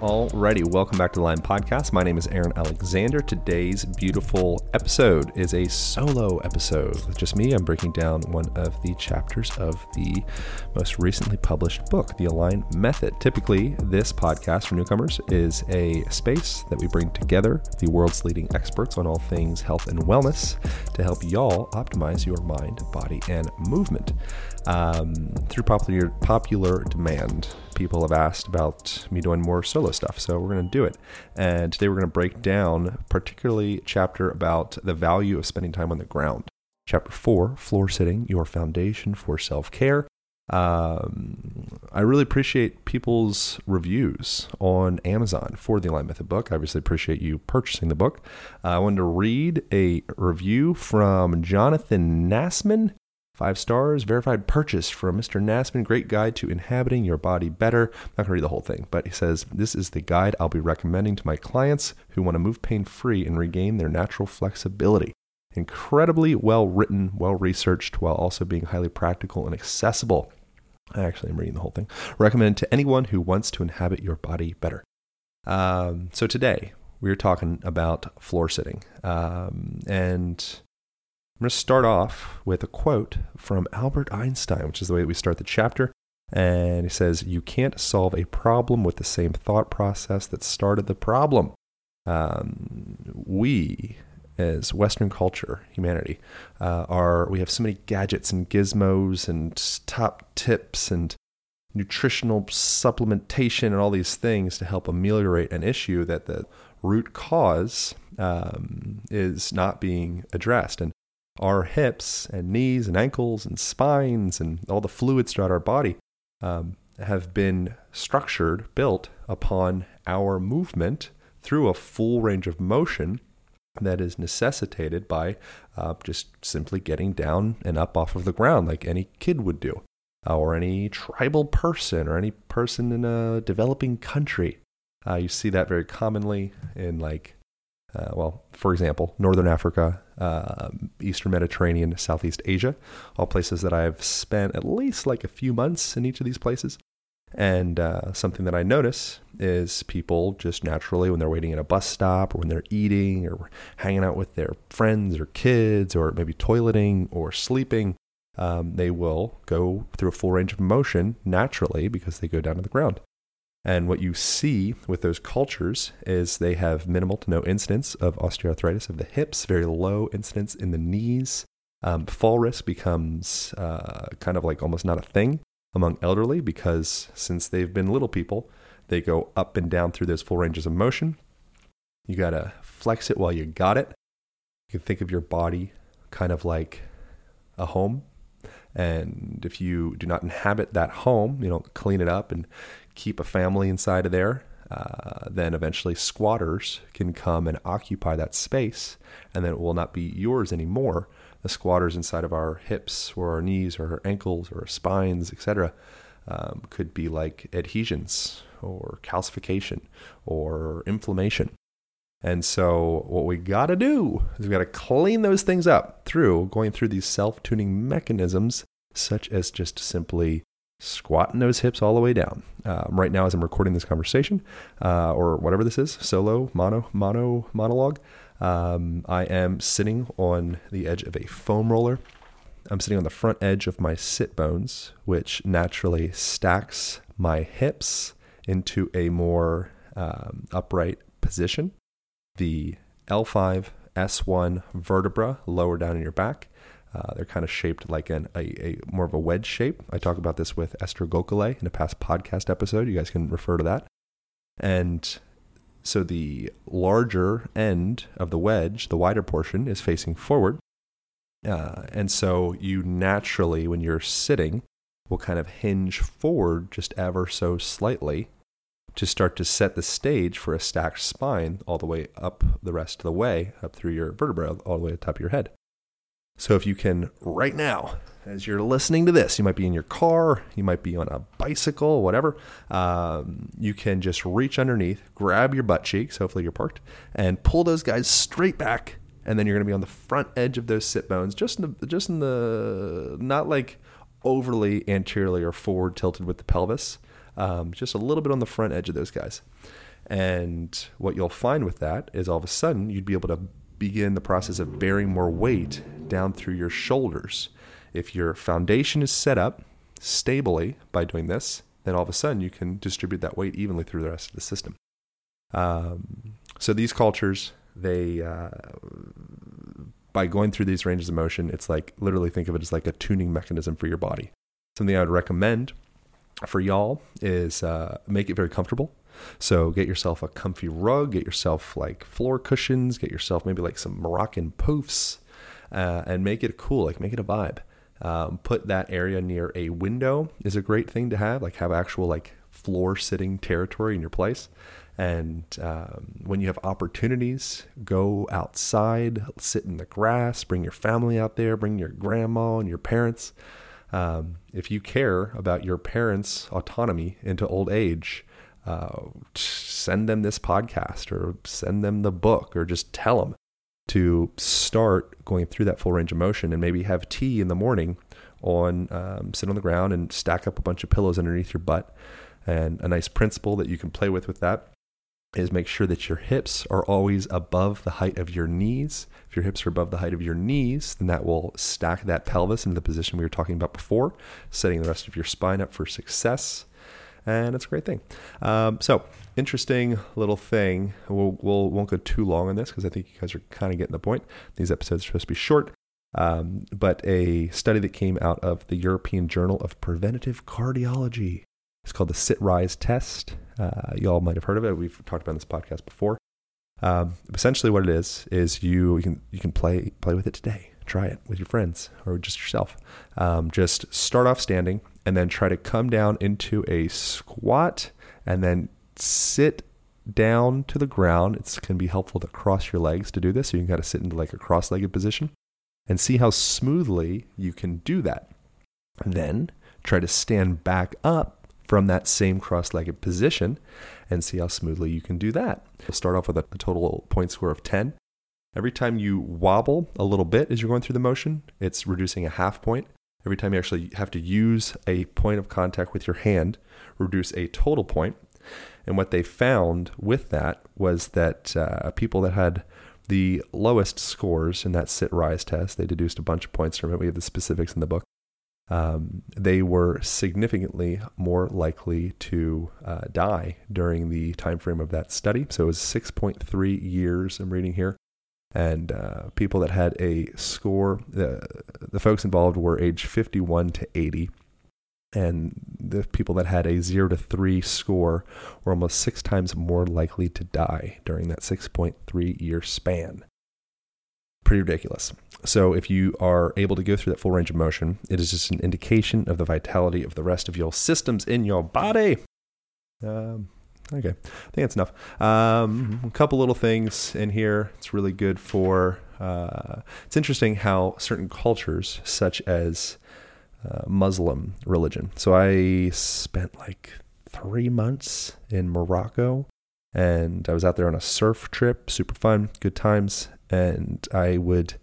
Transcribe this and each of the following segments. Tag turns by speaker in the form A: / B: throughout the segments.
A: Alrighty, welcome back to the Align Podcast. My name is Aaron Alexander. Today's beautiful episode is a solo episode with just me. I'm breaking down one of the chapters of the most recently published book, The Align Method. Typically, this podcast for newcomers is a space that we bring together the world's leading experts on all things health and wellness to help y'all optimize your mind, body, and movement um, through popular popular demand people have asked about me doing more solo stuff. So we're going to do it. And today we're going to break down particularly chapter about the value of spending time on the ground. Chapter four, floor sitting, your foundation for self care. Um, I really appreciate people's reviews on Amazon for the Align Method book. I obviously appreciate you purchasing the book. Uh, I wanted to read a review from Jonathan Nassman. Five stars, verified purchase from Mr. Nasman. Great guide to inhabiting your body better. I'm not going to read the whole thing, but he says, This is the guide I'll be recommending to my clients who want to move pain free and regain their natural flexibility. Incredibly well written, well researched, while also being highly practical and accessible. I actually am reading the whole thing. Recommend to anyone who wants to inhabit your body better. Um, so today we are talking about floor sitting. Um, and I'm going to start off with a quote from Albert Einstein, which is the way that we start the chapter. And he says, You can't solve a problem with the same thought process that started the problem. Um, we, as Western culture, humanity, uh, are we have so many gadgets and gizmos and top tips and nutritional supplementation and all these things to help ameliorate an issue that the root cause um, is not being addressed. And our hips and knees and ankles and spines and all the fluids throughout our body um, have been structured, built upon our movement through a full range of motion that is necessitated by uh, just simply getting down and up off of the ground like any kid would do, uh, or any tribal person, or any person in a developing country. Uh, you see that very commonly in like uh, well, for example, Northern Africa, uh, Eastern Mediterranean, Southeast Asia, all places that I've spent at least like a few months in each of these places. And uh, something that I notice is people just naturally, when they're waiting at a bus stop or when they're eating or hanging out with their friends or kids or maybe toileting or sleeping, um, they will go through a full range of motion naturally because they go down to the ground. And what you see with those cultures is they have minimal to no incidence of osteoarthritis of the hips, very low incidence in the knees. Um, fall risk becomes uh, kind of like almost not a thing among elderly because since they've been little people, they go up and down through those full ranges of motion. You got to flex it while you got it. You can think of your body kind of like a home. And if you do not inhabit that home, you don't clean it up and keep a family inside of there, uh, then eventually squatters can come and occupy that space, and then it will not be yours anymore. The squatters inside of our hips, or our knees, or our ankles, or our spines, etc., um, could be like adhesions, or calcification, or inflammation. And so, what we got to do is we got to clean those things up through going through these self tuning mechanisms, such as just simply squatting those hips all the way down. Um, right now, as I'm recording this conversation, uh, or whatever this is, solo, mono, mono, monologue, um, I am sitting on the edge of a foam roller. I'm sitting on the front edge of my sit bones, which naturally stacks my hips into a more um, upright position. The L5, S1 vertebra lower down in your back uh, they're kind of shaped like an, a, a, more of a wedge shape. I talk about this with Esther Gokhale in a past podcast episode. You guys can refer to that. And so the larger end of the wedge, the wider portion, is facing forward. Uh, and so you naturally, when you're sitting, will kind of hinge forward just ever so slightly to start to set the stage for a stacked spine all the way up the rest of the way, up through your vertebra, all the way to the top of your head. So if you can, right now, as you're listening to this, you might be in your car, you might be on a bicycle, whatever. Um, you can just reach underneath, grab your butt cheeks, hopefully you're parked, and pull those guys straight back. And then you're going to be on the front edge of those sit bones, just in the, just in the, not like overly anteriorly or forward tilted with the pelvis, um, just a little bit on the front edge of those guys. And what you'll find with that is all of a sudden you'd be able to begin the process of bearing more weight down through your shoulders. If your foundation is set up stably by doing this, then all of a sudden you can distribute that weight evenly through the rest of the system. Um, so these cultures, they uh, by going through these ranges of motion, it's like literally think of it as like a tuning mechanism for your body. Something I would recommend for y'all is uh, make it very comfortable. So get yourself a comfy rug, get yourself like floor cushions, get yourself maybe like some Moroccan poufs, uh, and make it cool. Like make it a vibe. Um, put that area near a window is a great thing to have. Like have actual like floor sitting territory in your place. And um, when you have opportunities, go outside, sit in the grass, bring your family out there, bring your grandma and your parents. Um, if you care about your parents' autonomy into old age, uh, send them this podcast or send them the book or just tell them to start going through that full range of motion and maybe have tea in the morning on um, sit on the ground and stack up a bunch of pillows underneath your butt and a nice principle that you can play with with that is make sure that your hips are always above the height of your knees. If your hips are above the height of your knees, then that will stack that pelvis into the position we were talking about before, setting the rest of your spine up for success. And it's a great thing. Um, so, interesting little thing. We'll, we'll, won't go too long on this because I think you guys are kind of getting the point. These episodes are supposed to be short. Um, but a study that came out of the European Journal of Preventive Cardiology it's called the sit rise test. Uh, y'all might have heard of it. We've talked about this podcast before. Um, essentially, what it is is you, you can you can play play with it today. Try it with your friends or just yourself. Um, just start off standing and then try to come down into a squat and then sit down to the ground. It's can be helpful to cross your legs to do this. So you can kind of sit into like a cross-legged position and see how smoothly you can do that. And then try to stand back up from that same cross-legged position and see how smoothly you can do that. We'll start off with a, total point score of 10. Every time you wobble a little bit as you're going through the motion, it's reducing a half point. Every time you actually have to use a point of contact with your hand, reduce a total point. And what they found with that was that uh, people that had the lowest scores in that sit rise test, they deduced a bunch of points from it. We have the specifics in the book um, they were significantly more likely to uh, die during the time frame of that study. So it was 6.3 years. I'm reading here, and uh, people that had a score, the the folks involved were age 51 to 80, and the people that had a zero to three score were almost six times more likely to die during that 6.3 year span pretty ridiculous. So if you are able to go through that full range of motion, it is just an indication of the vitality of the rest of your systems in your body. Um, okay, I think that's enough. Um, a couple little things in here. It's really good for. Uh, it's interesting how certain cultures, such as uh, Muslim religion. So I spent like three months in Morocco, and I was out there on a surf trip. Super fun, good times and I would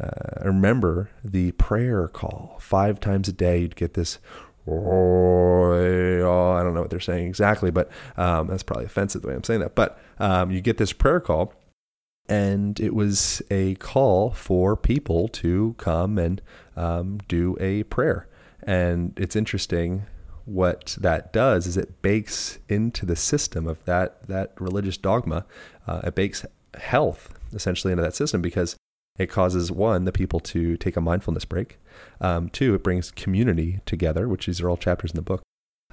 A: uh, remember the prayer call five times a day. You'd get this. Oh, I don't know what they're saying exactly, but um, that's probably offensive the way I'm saying that. But um, you get this prayer call, and it was a call for people to come and um, do a prayer. And it's interesting what that does is it bakes into the system of that that religious dogma. Uh, it bakes health essentially into that system because it causes one the people to take a mindfulness break. Um, two, it brings community together, which these are all chapters in the book,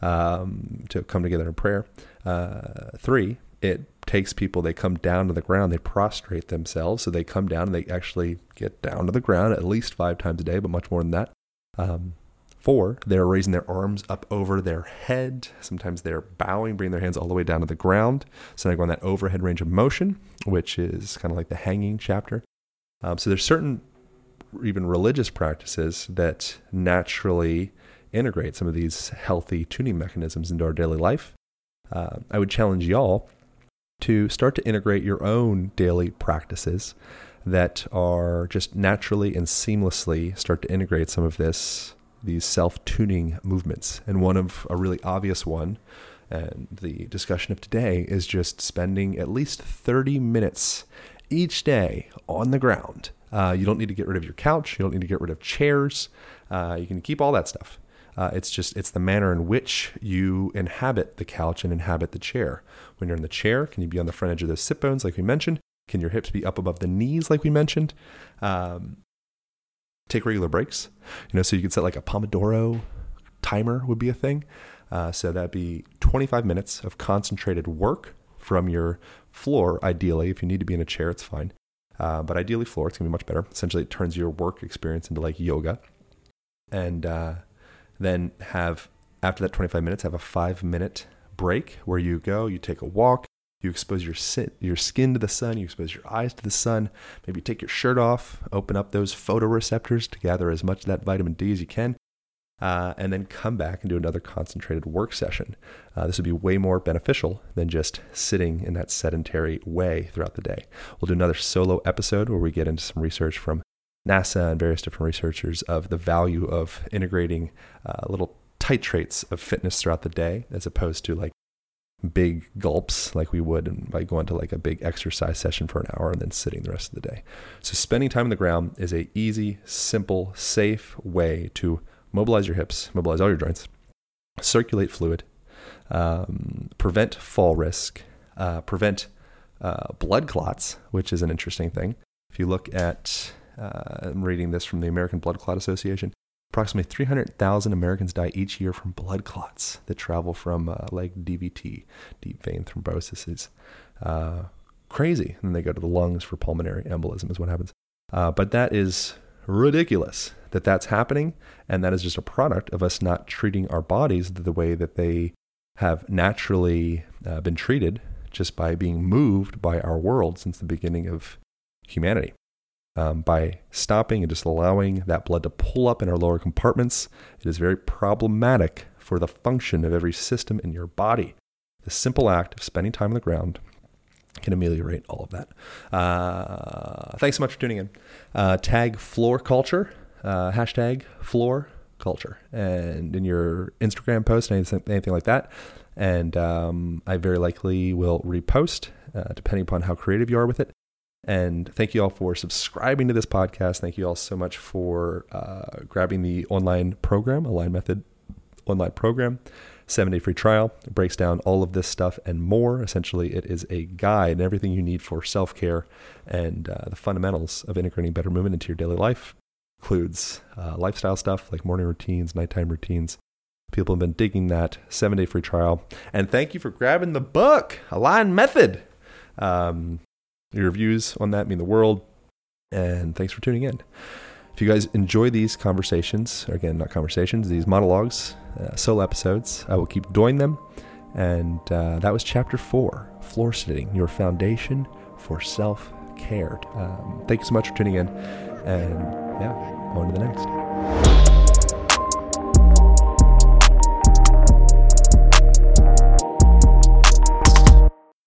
A: um, to come together in prayer. Uh, three, it takes people they come down to the ground they prostrate themselves so they come down and they actually get down to the ground at least five times a day but much more than that um, Four, they're raising their arms up over their head. Sometimes they're bowing, bringing their hands all the way down to the ground. So they're going that overhead range of motion, which is kind of like the hanging chapter. Um, so there's certain even religious practices that naturally integrate some of these healthy tuning mechanisms into our daily life. Uh, I would challenge y'all to start to integrate your own daily practices that are just naturally and seamlessly start to integrate some of this these self tuning movements. And one of a really obvious one And the discussion of today is just spending at least 30 minutes each day on the ground. Uh, you don't need to get rid of your couch. You don't need to get rid of chairs. Uh, you can keep all that stuff. Uh, it's just it's the manner in which you inhabit the couch and inhabit the chair. When you're in the chair, can you be on the front edge of those sit bones, like we mentioned? Can your hips be up above the knees, like we mentioned? Um, take regular breaks. You know, so you could set like a Pomodoro timer would be a thing. Uh, so that'd be 25 minutes of concentrated work from your floor, ideally. If you need to be in a chair, it's fine. Uh, but ideally, floor, it's to be much better. Essentially, it turns your work experience into like yoga. And uh, then have, after that 25 minutes, have a five minute break where you go, you take a walk, you expose your, sit, your skin to the sun, you expose your eyes to the sun, maybe take your shirt off, open up those photoreceptors to gather as much of that vitamin D as you can, uh, and then come back and do another concentrated work session. Uh, this would be way more beneficial than just sitting in that sedentary way throughout the day. We'll do another solo episode where we get into some research from NASA and various different researchers of the value of integrating uh, little titrates of fitness throughout the day as opposed to like big gulps like we would and by going to like a big exercise session for an hour and then sitting the rest of the day. So spending time on the ground is a easy, simple, safe way to mobilize your hips, mobilize all your joints, circulate fluid, um, prevent fall risk, uh, prevent uh, blood clots, which is an interesting thing. If you look at, uh, I'm reading this from the American Blood Clot Association. Approximately 300,000 Americans die each year from blood clots that travel from uh, like DVT, deep vein thrombosis. Is uh, crazy. And they go to the lungs for pulmonary embolism, is what happens. Uh, but that is ridiculous that that's happening. And that is just a product of us not treating our bodies the way that they have naturally uh, been treated just by being moved by our world since the beginning of humanity. Um, by stopping and just allowing that blood to pull up in our lower compartments, it is very problematic for the function of every system in your body. The simple act of spending time on the ground can ameliorate all of that. Uh, thanks so much for tuning in. Uh, tag floor culture, uh, hashtag floor culture, and in your Instagram post, anything, anything like that. And um, I very likely will repost, uh, depending upon how creative you are with it. And thank you all for subscribing to this podcast. Thank you all so much for uh, grabbing the online program, Align Method online program seven day free trial. It breaks down all of this stuff and more. Essentially, it is a guide and everything you need for self care and uh, the fundamentals of integrating better movement into your daily life. Includes uh, lifestyle stuff like morning routines, nighttime routines. People have been digging that seven day free trial. And thank you for grabbing the book, Align Method. Um, your reviews on that mean the world. And thanks for tuning in. If you guys enjoy these conversations, again, not conversations, these monologues, uh, solo episodes, I will keep doing them. And uh, that was chapter four floor sitting, your foundation for self care. Um, thank you so much for tuning in. And yeah, on to the next.